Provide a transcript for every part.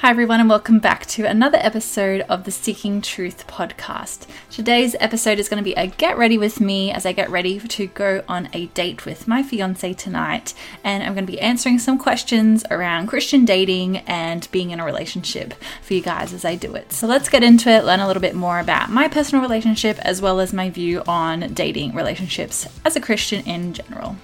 Hi, everyone, and welcome back to another episode of the Seeking Truth podcast. Today's episode is going to be a get ready with me as I get ready to go on a date with my fiance tonight. And I'm going to be answering some questions around Christian dating and being in a relationship for you guys as I do it. So let's get into it, learn a little bit more about my personal relationship as well as my view on dating relationships as a Christian in general.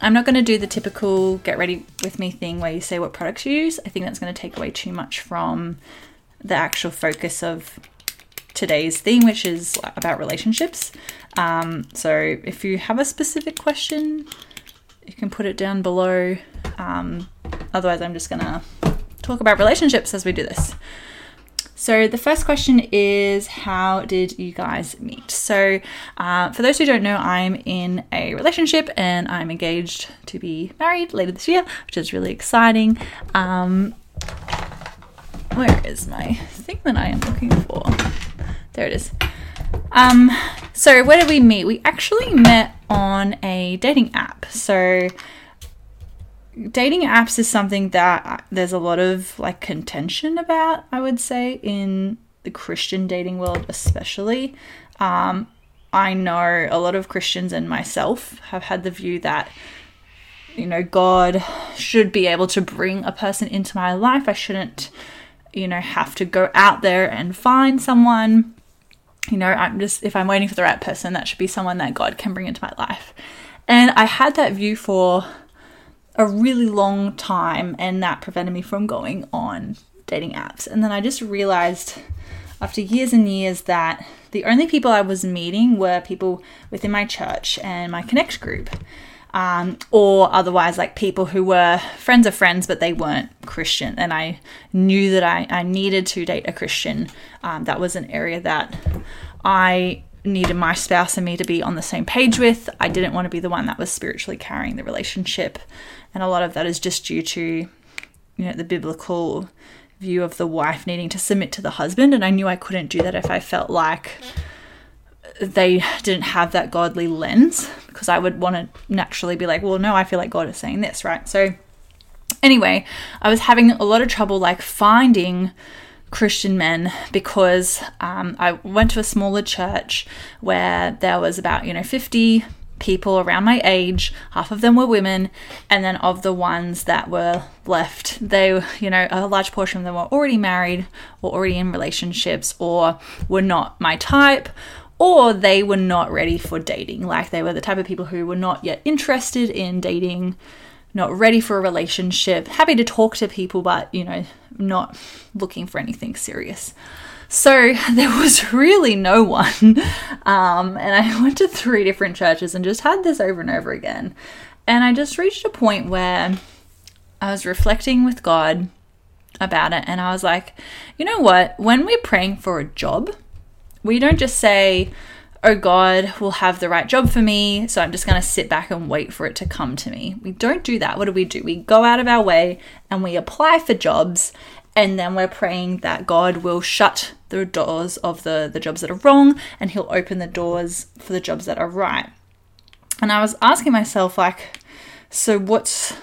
I'm not going to do the typical get ready with me thing where you say what products you use. I think that's going to take away too much from the actual focus of today's theme, which is about relationships. Um, so if you have a specific question, you can put it down below. Um, otherwise, I'm just going to talk about relationships as we do this. So, the first question is How did you guys meet? So, uh, for those who don't know, I'm in a relationship and I'm engaged to be married later this year, which is really exciting. Um, where is my thing that I am looking for? There it is. Um, so, where did we meet? We actually met on a dating app. So, dating apps is something that there's a lot of like contention about, I would say, in the Christian dating world, especially. Um, I know a lot of Christians and myself have had the view that, you know, God should be able to bring a person into my life. I shouldn't, you know, have to go out there and find someone. You know, I'm just, if I'm waiting for the right person, that should be someone that God can bring into my life. And I had that view for a really long time, and that prevented me from going on dating apps. And then I just realized after years and years that the only people I was meeting were people within my church and my Connect group. Um, or otherwise, like people who were friends of friends, but they weren't Christian. And I knew that I, I needed to date a Christian. Um, that was an area that I needed my spouse and me to be on the same page with. I didn't want to be the one that was spiritually carrying the relationship. And a lot of that is just due to, you know, the biblical view of the wife needing to submit to the husband. And I knew I couldn't do that if I felt like they didn't have that godly lens because I would want to naturally be like, well, no, I feel like God is saying this, right? So, anyway, I was having a lot of trouble like finding Christian men because um, I went to a smaller church where there was about, you know, 50 people around my age. Half of them were women. And then of the ones that were left, they, you know, a large portion of them were already married or already in relationships or were not my type or they were not ready for dating. Like they were the type of people who were not yet interested in dating not ready for a relationship, happy to talk to people, but you know, not looking for anything serious. So there was really no one. Um, and I went to three different churches and just had this over and over again. And I just reached a point where I was reflecting with God about it. And I was like, you know what? When we're praying for a job, we don't just say, oh, God will have the right job for me, so I'm just going to sit back and wait for it to come to me. We don't do that. What do we do? We go out of our way and we apply for jobs, and then we're praying that God will shut the doors of the, the jobs that are wrong and He'll open the doors for the jobs that are right. And I was asking myself, like, so what's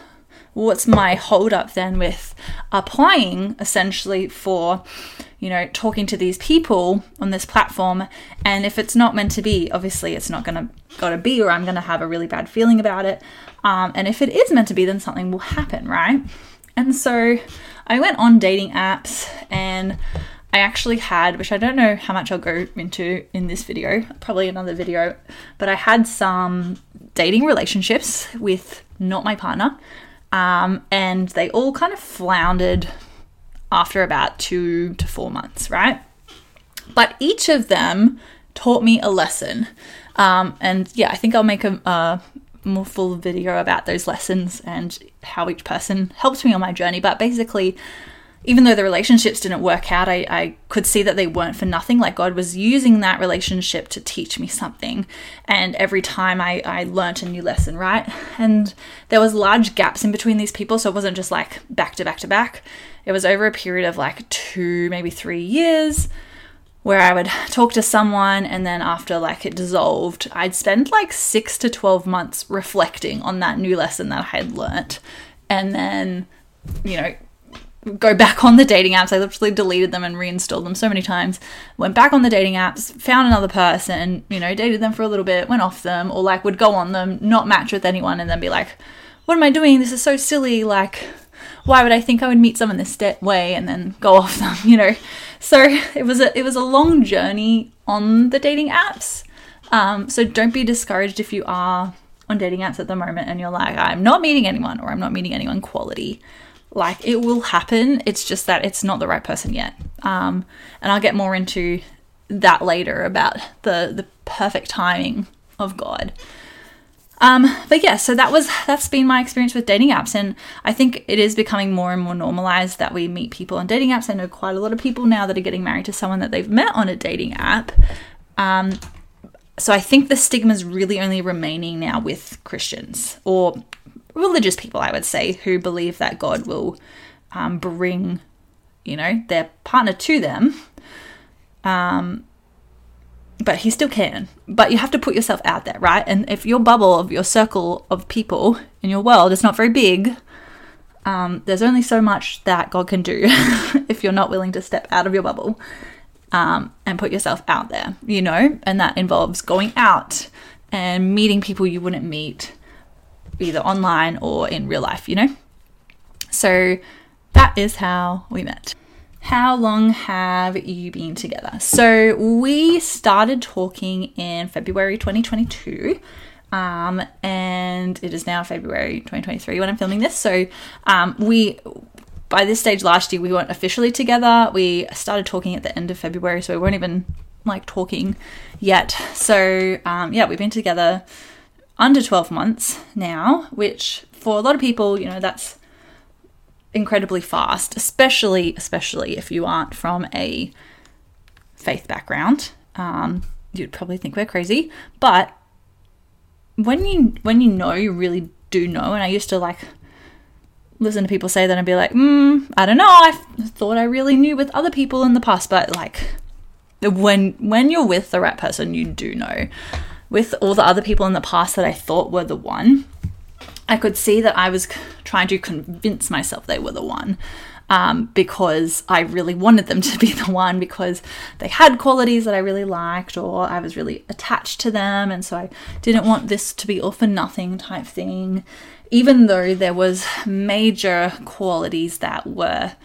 what's my hold up then with applying essentially for you know talking to these people on this platform? And if it's not meant to be obviously it's not gonna gotta be or i'm gonna have a really bad feeling about it. Um, and if it is meant to be then something will happen right? And so i went on dating apps and I actually had, which I don't know how much I'll go into in this video, probably another video, but I had some dating relationships with not my partner, um, and they all kind of floundered after about two to four months, right? But each of them taught me a lesson. Um, and yeah, I think I'll make a, a more full video about those lessons and how each person helped me on my journey. But basically, even though the relationships didn't work out, I, I could see that they weren't for nothing. Like God was using that relationship to teach me something. And every time I, I a new lesson, right? And there was large gaps in between these people. So it wasn't just like back to back to back. It was over a period of like two, maybe three years where I would talk to someone and then after like it dissolved, I'd spend like 6 to 12 months reflecting on that new lesson that I had learnt and then you know go back on the dating apps. I literally deleted them and reinstalled them so many times. Went back on the dating apps, found another person, you know, dated them for a little bit, went off them, or like would go on them, not match with anyone, and then be like, what am I doing? This is so silly. Like, why would I think I would meet someone this way and then go off them, you know? So it was a it was a long journey on the dating apps. Um, so don't be discouraged if you are on dating apps at the moment and you're like, I'm not meeting anyone or I'm not meeting anyone quality. Like it will happen. It's just that it's not the right person yet. Um, and I'll get more into that later about the the perfect timing of God. Um, but yeah, so that was that's been my experience with dating apps, and I think it is becoming more and more normalized that we meet people on dating apps. I know quite a lot of people now that are getting married to someone that they've met on a dating app. Um, so I think the stigma is really only remaining now with Christians or religious people, I would say, who believe that God will um, bring, you know, their partner to them. Um, but he still can. But you have to put yourself out there, right? And if your bubble of your circle of people in your world is not very big, um, there's only so much that God can do if you're not willing to step out of your bubble um, and put yourself out there, you know? And that involves going out and meeting people you wouldn't meet either online or in real life, you know? So that is how we met. How long have you been together? So we started talking in February 2022. Um, and it is now February 2023 when I'm filming this. So um, we by this stage last year we weren't officially together. We started talking at the end of February, so we weren't even like talking yet. So um, yeah, we've been together under 12 months now, which for a lot of people, you know, that's incredibly fast, especially especially if you aren't from a faith background. Um, you'd probably think we're crazy, but when you when you know, you really do know. And I used to like listen to people say that and be like, hmm, I don't know. I thought I really knew with other people in the past, but like when when you're with the right person, you do know with all the other people in the past that I thought were the one, I could see that I was trying to convince myself they were the one. Um, because I really wanted them to be the one because they had qualities that I really liked or I was really attached to them. And so I didn't want this to be all for nothing type thing, even though there was major qualities that were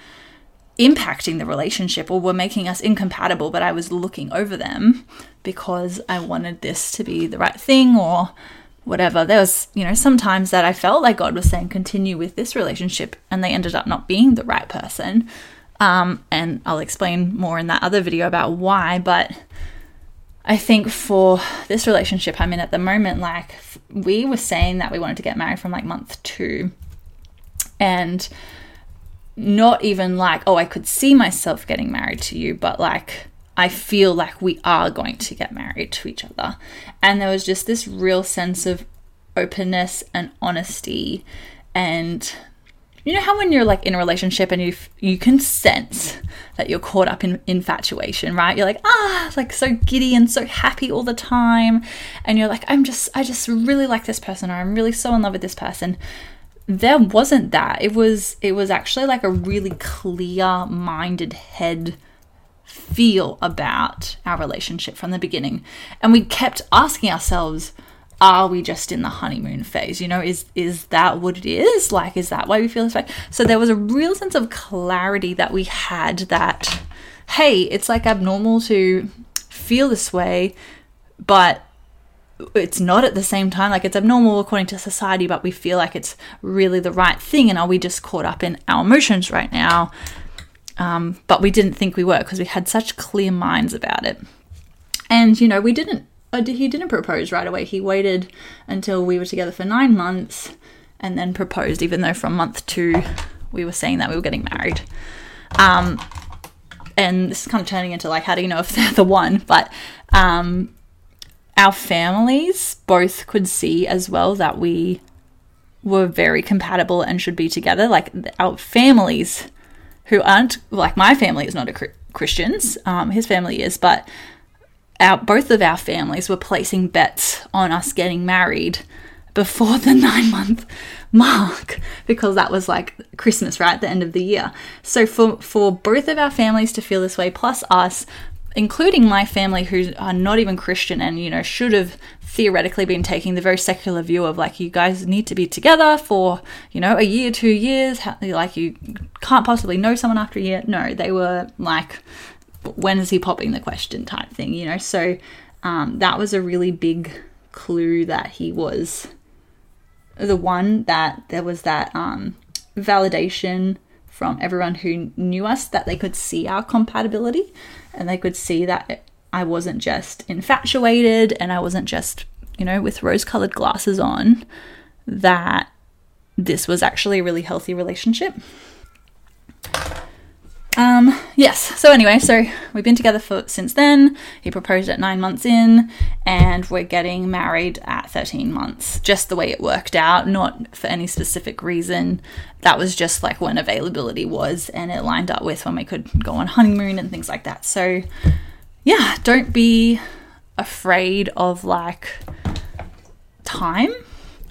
impacting the relationship or were making us incompatible, but I was looking over them because I wanted this to be the right thing or whatever. There was, you know, sometimes that I felt like God was saying, continue with this relationship, and they ended up not being the right person. Um, and I'll explain more in that other video about why, but I think for this relationship I'm in at the moment, like we were saying that we wanted to get married from like month two. And not even like, oh, I could see myself getting married to you, but like, I feel like we are going to get married to each other. And there was just this real sense of openness and honesty. And you know how when you're like in a relationship and you you can sense that you're caught up in infatuation, right? You're like, ah, like so giddy and so happy all the time. And you're like, I'm just I just really like this person or I'm really so in love with this person there wasn't that. It was it was actually like a really clear minded head feel about our relationship from the beginning. And we kept asking ourselves, are we just in the honeymoon phase? You know, is is that what it is? Like, is that why we feel this way? So there was a real sense of clarity that we had that, hey, it's like abnormal to feel this way, but it's not at the same time like it's abnormal according to society but we feel like it's really the right thing and are we just caught up in our emotions right now um, but we didn't think we were because we had such clear minds about it. And you know we didn't uh, he didn't propose right away. He waited until we were together for nine months and then proposed even though from month two we were saying that we were getting married. Um, and this is kind of turning into like how do you know if they're the one? But um, our families both could see as well that we were very compatible and should be together. Like our families who aren't like my family is not a Christians. Um, his family is, but our both of our families were placing bets on us getting married before the nine month mark because that was like Christmas, right? At The end of the year. So for for both of our families to feel this way, plus us, including my family who are not even Christian and you know should have theoretically been taking the very secular view of like you guys need to be together for you know a year, two years, like you can't possibly know someone after a year. No, they were like, when is he popping the question type thing, you know. So um, that was a really big clue that he was the one that there was that um, validation from everyone who knew us that they could see our compatibility and they could see that I wasn't just infatuated and I wasn't just, you know, with rose colored glasses on, that this was actually a really healthy relationship. Um, yes. So anyway, so we've been together for since then. He proposed at nine months in, and we're getting married at thirteen months. Just the way it worked out, not for any specific reason. That was just like when availability was, and it lined up with when we could go on honeymoon and things like that. So, yeah, don't be afraid of like time.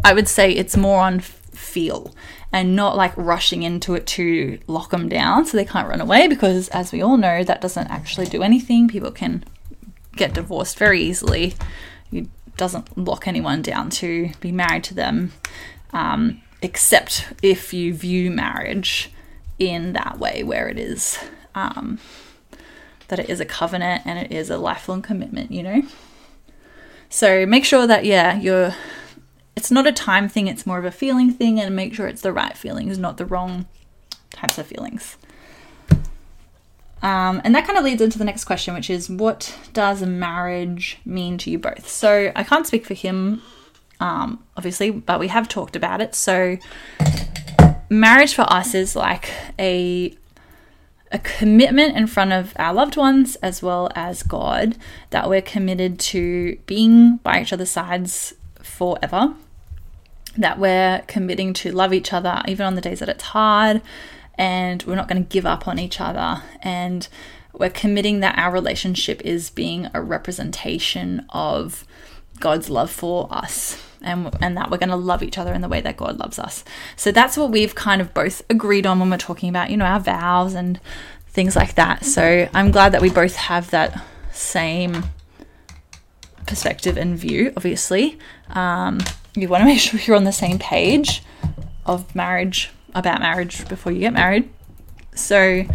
I would say it's more on feel and not like rushing into it to lock them down so they can't run away because as we all know that doesn't actually do anything. People can get divorced very easily. It doesn't lock anyone down to be married to them um, except if you view marriage in that way where it is um, that it is a covenant and it is a lifelong commitment you know? So make sure that yeah you're it's not a time thing, it's more of a feeling thing, and make sure it's the right feelings, not the wrong types of feelings. Um, and that kind of leads into the next question, which is what does marriage mean to you both? So I can't speak for him, um, obviously, but we have talked about it. So marriage for us is like a a commitment in front of our loved ones as well as God that we're committed to being by each other's sides forever. That we're committing to love each other even on the days that it's hard, and we're not going to give up on each other. And we're committing that our relationship is being a representation of God's love for us and, and that we're going to love each other in the way that God loves us. So that's what we've kind of both agreed on when we're talking about, you know, our vows and things like that. So I'm glad that we both have that same perspective and view, obviously. Um, you want to make sure you're on the same page of marriage, about marriage before you get married. So,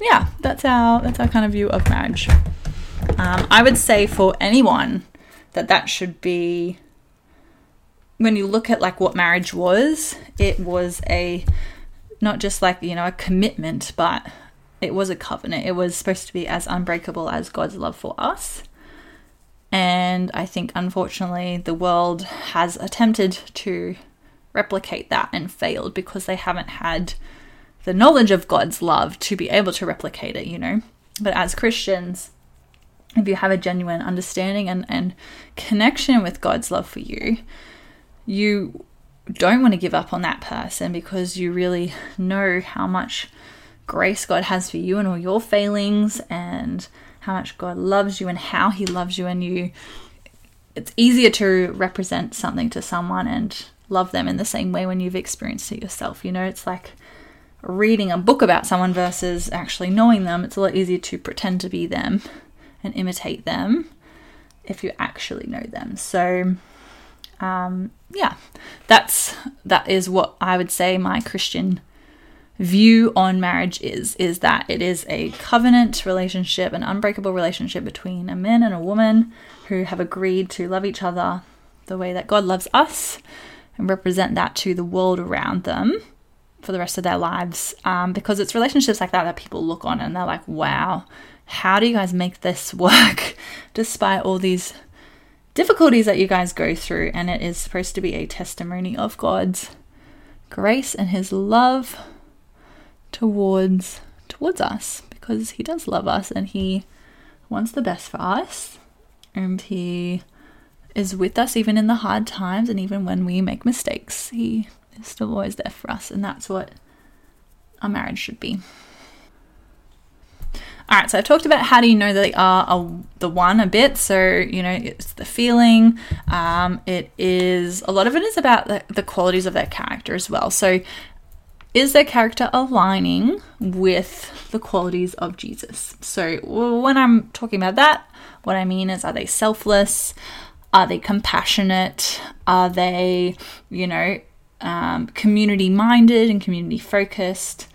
yeah, that's our that's our kind of view of marriage. Um, I would say for anyone that that should be when you look at like what marriage was, it was a not just like you know a commitment, but it was a covenant. It was supposed to be as unbreakable as God's love for us. And I think, unfortunately, the world has attempted to replicate that and failed because they haven't had the knowledge of God's love to be able to replicate it, you know. But as Christians, if you have a genuine understanding and, and connection with God's love for you, you don't want to give up on that person because you really know how much grace God has for you and all your failings and how much God loves you and how He loves you, and you. It's easier to represent something to someone and love them in the same way when you've experienced it yourself. You know, it's like reading a book about someone versus actually knowing them. It's a lot easier to pretend to be them and imitate them if you actually know them. So, um, yeah, that's that is what I would say my Christian view on marriage is is that it is a covenant relationship an unbreakable relationship between a man and a woman who have agreed to love each other the way that God loves us and represent that to the world around them for the rest of their lives. Um, because it's relationships like that that people look on and they're like wow how do you guys make this work despite all these difficulties that you guys go through? And it is supposed to be a testimony of God's grace and his love towards towards us because he does love us and he wants the best for us and he is with us even in the hard times and even when we make mistakes he is still always there for us and that's what a marriage should be All right, so I've talked about how do you know that they are a, the one a bit. So, you know, it's the feeling. Um, it is, a lot of it is about the, the qualities of their character as well. So, is their character aligning with the qualities of Jesus? So, when I'm talking about that, what I mean is, are they selfless? Are they compassionate? Are they, you know, um, community minded and community focused?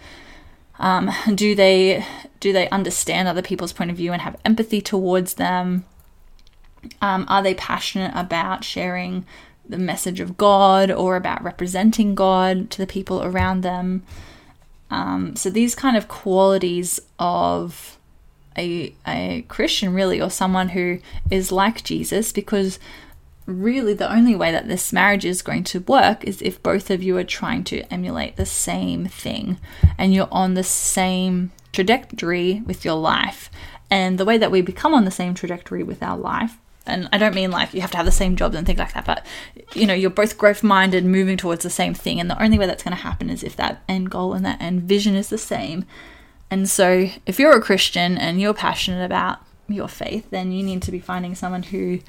Um, do they do they understand other people's point of view and have empathy towards them? Um, are they passionate about sharing the message of God or about representing God to the people around them? Um, so these kind of qualities of a, a Christian, really, or someone who is like Jesus, because really the only way that this marriage is going to work is if both of you are trying to emulate the same thing and you're on the same trajectory with your life. And the way that we become on the same trajectory with our life, and I don't mean like you have to have the same jobs and things like that, but you know, you're both growth minded, moving towards the same thing. And the only way that's going to happen is if that end goal and that end vision is the same. And so, if you're a Christian and you're passionate about your faith, then you need to be finding someone who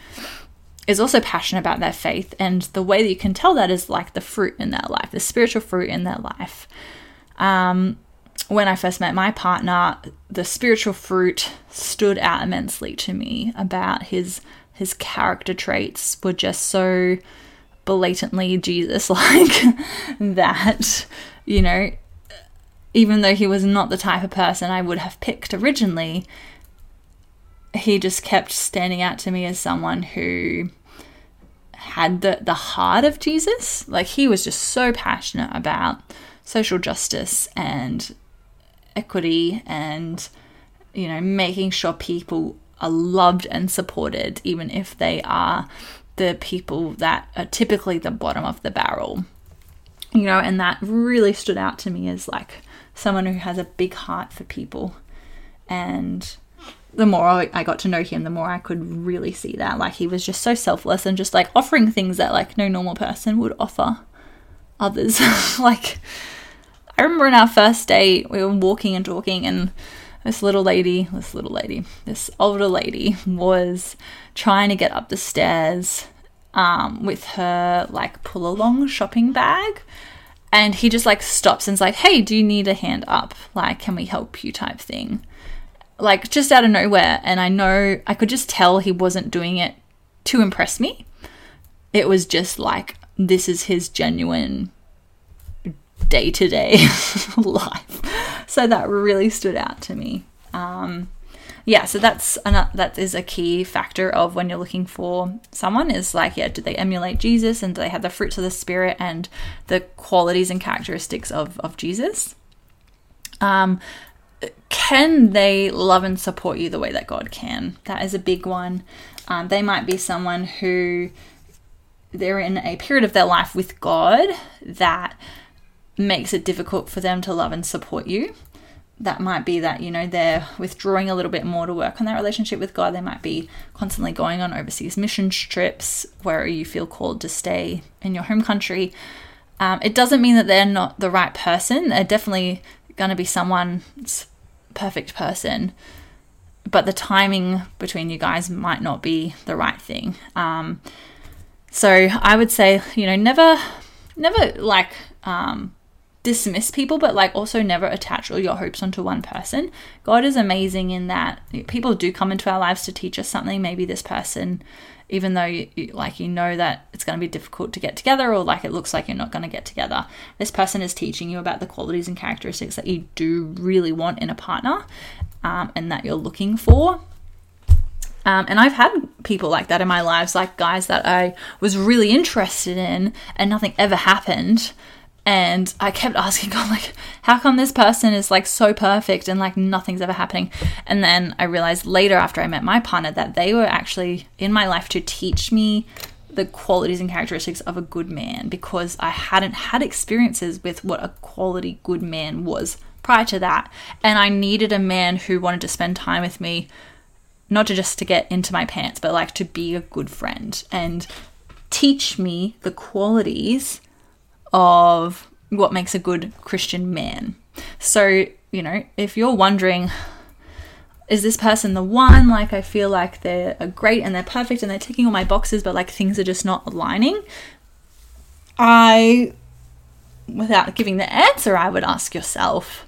is also passionate about their faith. And the way that you can tell that is like the fruit in their life, the spiritual fruit in their life. Um, when I first met my partner, the spiritual fruit stood out immensely to me about his his character traits were just so blatantly Jesus like that, you know, even though he was not the type of person I would have picked originally, he just kept standing out to me as someone who had the, the heart of Jesus. Like he was just so passionate about social justice and equity and, you know, making sure people are loved and supported, even if they are the people that are typically the bottom of the barrel. You know, and that really stood out to me as like someone who has a big heart for people and the more I got to know him, the more I could really see that. Like he was just so selfless and just like offering things that like no normal person would offer others. like I remember in our first date, we were walking and talking, and this little lady, this little lady, this older lady was trying to get up the stairs um, with her like pull along shopping bag. And he just like stops and's like, hey, do you need a hand up? Like, can we help you type thing? like just out of nowhere. And I know I could just tell he wasn't doing it to impress me. It was just like, this is his genuine day to day life. So that really stood out to me. Um, yeah, so that's an, that is a key factor of when you're looking for someone is like, yeah, do they emulate Jesus and do they have the fruits of the spirit and the qualities and characteristics of of Jesus? Um, can they love and support you the way that God can? That is a big one. Um, they might be someone who they're in a period of their life with God that makes it difficult for them to love and support you. That might be that, you know, they're withdrawing a little bit more to work on that relationship with God. They might be constantly going on overseas mission trips where you feel called to stay in your home country. Um, it doesn't mean that they're not the right person. They're definitely going to be someone's perfect person, but the timing between you guys might not be the right thing. Um, so I would say, you know, never, never like um, dismiss people, but like also never attach all your hopes onto one person. God is amazing in that people do come into our lives to teach us something. Maybe this person even though you, like you know that it's going to be difficult to get together or like it looks like you're not going to get together this person is teaching you about the qualities and characteristics that you do really want in a partner um, and that you're looking for um, and I've had people like that in my lives, like guys that I was really interested in, and nothing ever happened and I kept asking God, like, how come this person is like so perfect and like nothing's ever happening? And then I realized later after I met my partner that they were actually in my life to teach me the qualities and characteristics of a good man because I hadn't had experiences with what a quality good man was prior to that. And I needed a man who wanted to spend time with me, not to just to get into my pants, but like to be a good friend and teach me the qualities of what makes a good Christian man. So, you know, if you're wondering, is this person the one? Like, I feel like they're uh, great and they're perfect and they're ticking all my boxes, but like things are just not aligning. I, without giving the answer, I would ask yourself,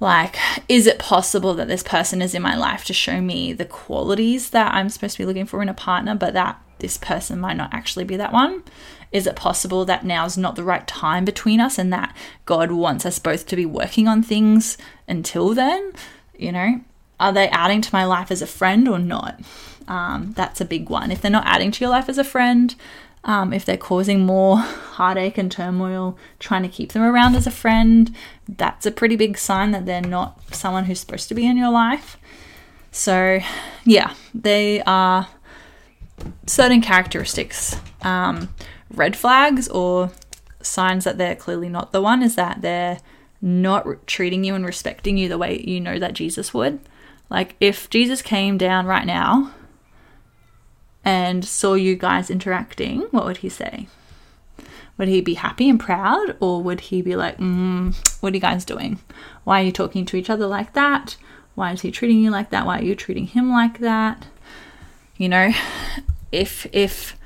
like, is it possible that this person is in my life to show me the qualities that I'm supposed to be looking for in a partner, but that this person might not actually be that one? Is it possible that now's not the right time between us and that God wants us both to be working on things until then? You know, are they adding to my life as a friend or not? Um, that's a big one. If they're not adding to your life as a friend, um, if they're causing more heartache and turmoil, trying to keep them around as a friend, that's a pretty big sign that they're not someone who's supposed to be in your life. So, yeah, they are certain characteristics. Um, red flags or signs that they're clearly not the one is that they're not treating you and respecting you the way you know that Jesus would. Like, if Jesus came down right now and saw you guys interacting, what would he say? Would he be happy and proud, or would he be like, mm, What are you guys doing? Why are you talking to each other like that? Why is he treating you like that? Why are you treating him like that? You know, if if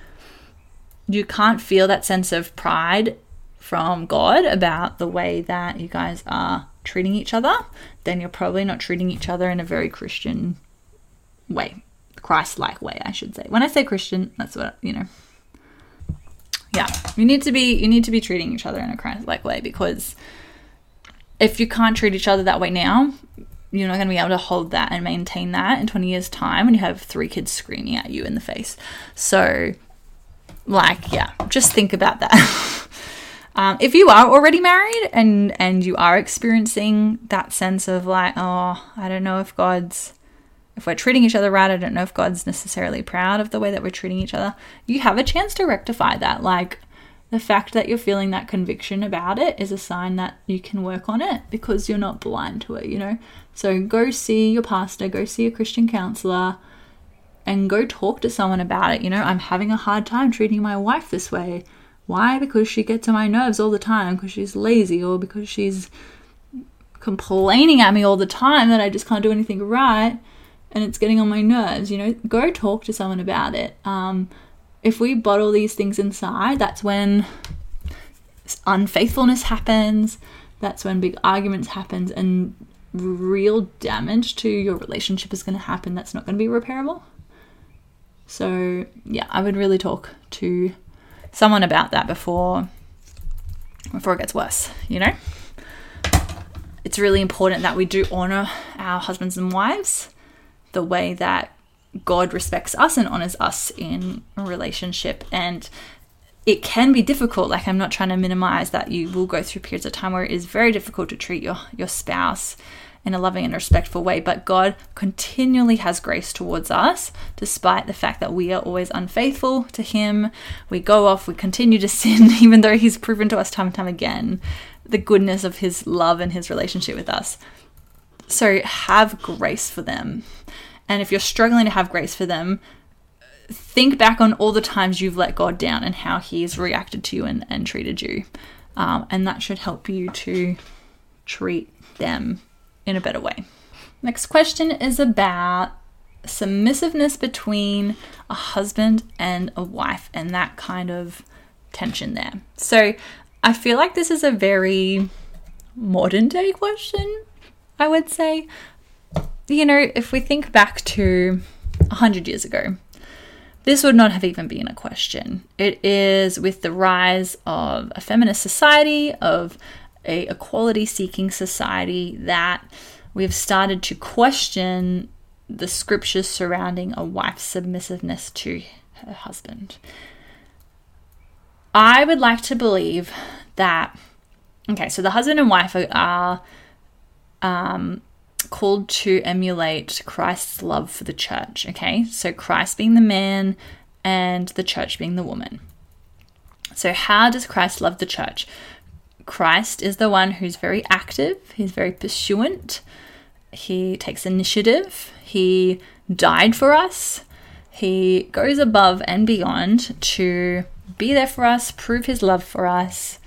you can't feel that sense of pride from God about the way that you guys are treating each other, then you're probably not treating each other in a very Christian way. Christ like way, I should say. When I say Christian, that's what, you know. Yeah, you need to be you need to be treating each other in a Christ like way because if you can't treat each other that way now, you're not going to be able to hold that and maintain that in 20 years time when you have three kids screaming at you in the face. So like, yeah, just think about that. um, if you are already married and and you are experiencing that sense of like, oh, I don't know if God's if we're treating each other right, I don't know if God's necessarily proud of the way that we're treating each other. You have a chance to rectify that. Like the fact that you're feeling that conviction about it is a sign that you can work on it because you're not blind to it, you know? So go see your pastor, go see a Christian counselor, and go talk to someone about it. You know, I'm having a hard time treating my wife this way. Why? Because she gets on my nerves all the time, because she's lazy, or because she's complaining at me all the time that I just can't do anything right and it's getting on my nerves. You know, go talk to someone about it. Um, if we bottle these things inside, that's when unfaithfulness happens. That's when big arguments happens, and real damage to your relationship is going to happen. That's not going to be repairable. So, yeah, I would really talk to someone about that before before it gets worse, you know? It's really important that we do honor our husbands and wives the way that God respects us and honors us in relationship and it can be difficult like i'm not trying to minimize that you will go through periods of time where it is very difficult to treat your your spouse in a loving and respectful way. But God continually has grace towards us, despite the fact that we are always unfaithful to Him. We go off, we continue to sin, even though He's proven to us time and time again the goodness of His love and His relationship with us. So have grace for them. And if you're struggling to have grace for them, think back on all the times you've let God down and how He's reacted to you and, and treated you. Um, and that should help you to treat them in a better way. Next question is about submissiveness between a husband and a wife and that kind of tension there. So I feel like this is a very modern day question, I would say. You know, if we think back to 100 years ago, this would not have even been a question. It is with the rise of a feminist society, of a equality seeking society that we've started to question the scriptures surrounding a wife's submissiveness to her husband. I would like to believe that, okay, so the husband and wife are um, called to emulate Christ's love for the church, okay? So Christ being the man and the church being the woman. So, how does Christ love the church? Christ is the one who's very active, he's very pursuant, he takes initiative, he died for us, he goes above and beyond to be there for us, prove his love for us,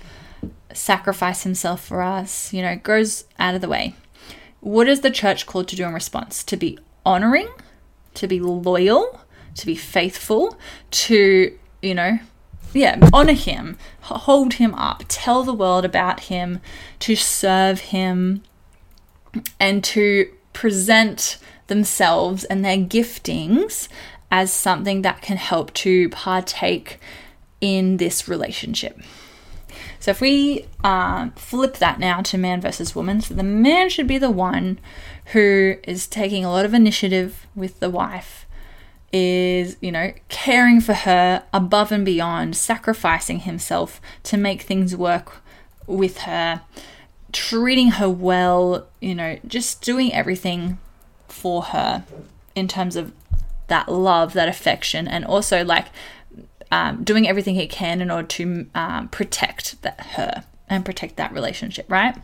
sacrifice himself for us, you know, goes out of the way. What is the church called to do in response? To be honoring, to be loyal, to be faithful, to, you know, yeah, honor him, hold him up, tell the world about him, to serve him, and to present themselves and their giftings as something that can help to partake in this relationship. So if we uh, flip that now to man versus woman, so the man should be the one who is taking a lot of initiative with the wife, is, you know, caring for her above and beyond, sacrificing himself to make things work with her, treating her well, you know, just doing everything for her in terms of that love, that affection, and also like um, doing everything he can in order to um, protect that her and protect that relationship, right?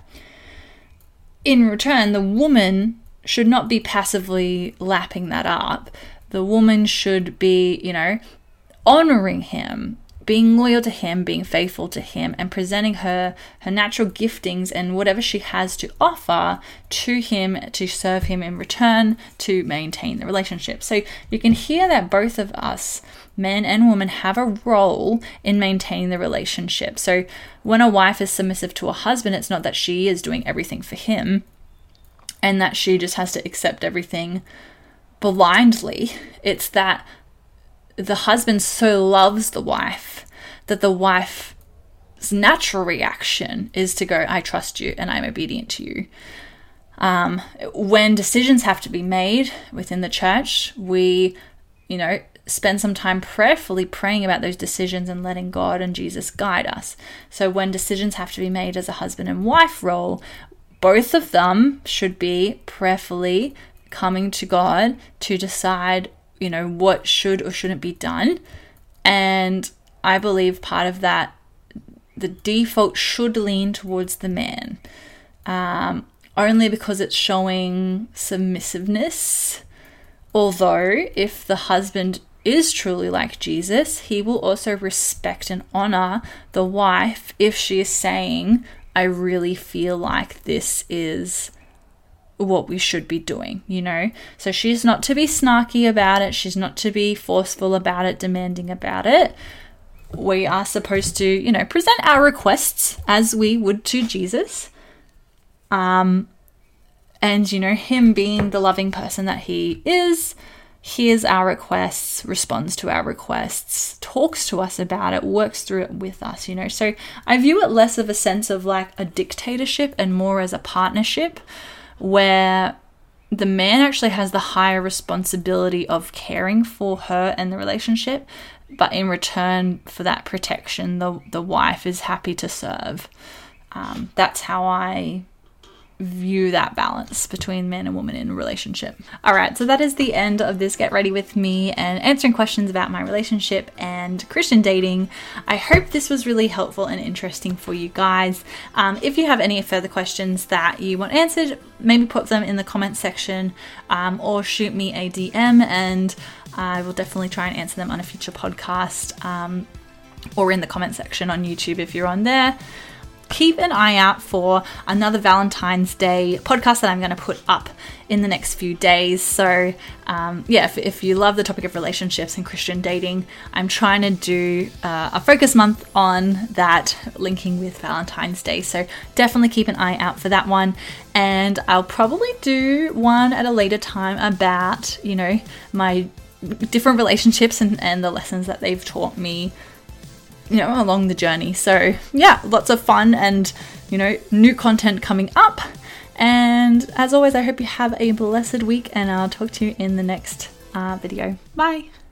In return, the woman should not be passively lapping that up. The woman should be, you know, honoring him, being loyal to him, being faithful to him, and presenting her her natural giftings and whatever she has to offer to him to serve him in return to maintain the relationship. So you can hear that both of us men and women have a role in maintaining the relationship. So when a wife is submissive to a husband, it's not that she is doing everything for him and that she just has to accept everything blindly. It's that the husband so loves the wife that the wife's natural reaction is to go, I trust you and I'm obedient to you. Um, when decisions have to be made within the church, we, you know, spend some time prayerfully praying about those decisions and letting God and Jesus guide us. So, when decisions have to be made as a husband and wife role, both of them should be prayerfully coming to God to decide, you know, what should or shouldn't be done. And I believe part of that, the default should lean towards the man, um, only because it's showing submissiveness. Although, if the husband is truly like Jesus, he will also respect and honor the wife if she is saying, I really feel like this is what we should be doing, you know? So she's not to be snarky about it, she's not to be forceful about it, demanding about it. We are supposed to, you know, present our requests as we would to Jesus. Um and you know, him being the loving person that he is, hears our requests, responds to our requests, talks to us about it, works through it with us, you know. So I view it less of a sense of like a dictatorship and more as a partnership where the man actually has the higher responsibility of caring for her and the relationship, but in return for that protection, the, the wife is happy to serve. Um, that's how I view that balance between man and woman in a relationship. All right, so that is the end of this Get Ready with Me and answering questions about my relationship and Christian dating. I hope this was really helpful and interesting for you guys. Um, if you have any further questions that you want answered, maybe put them in the comment section um, or shoot me a DM and I will definitely try and answer them on a future podcast um, or in the comment section on YouTube if you're on there keep an eye out for another Valentine's Day podcast that I'm going to put up in the next few days. So, um, yeah, if, if, you love the topic of relationships and Christian dating, I'm trying to do uh, a focus month on that, linking with Valentine's Day. So, definitely keep an eye out for that one. And I'll probably do one at a later time about, you know, my different relationships and, and the lessons that they've taught me you know, along the journey. So, yeah, lots of fun and, you know, new content coming up. And as always, I hope you have a blessed week, and I'll talk to you in the next uh, video. Bye.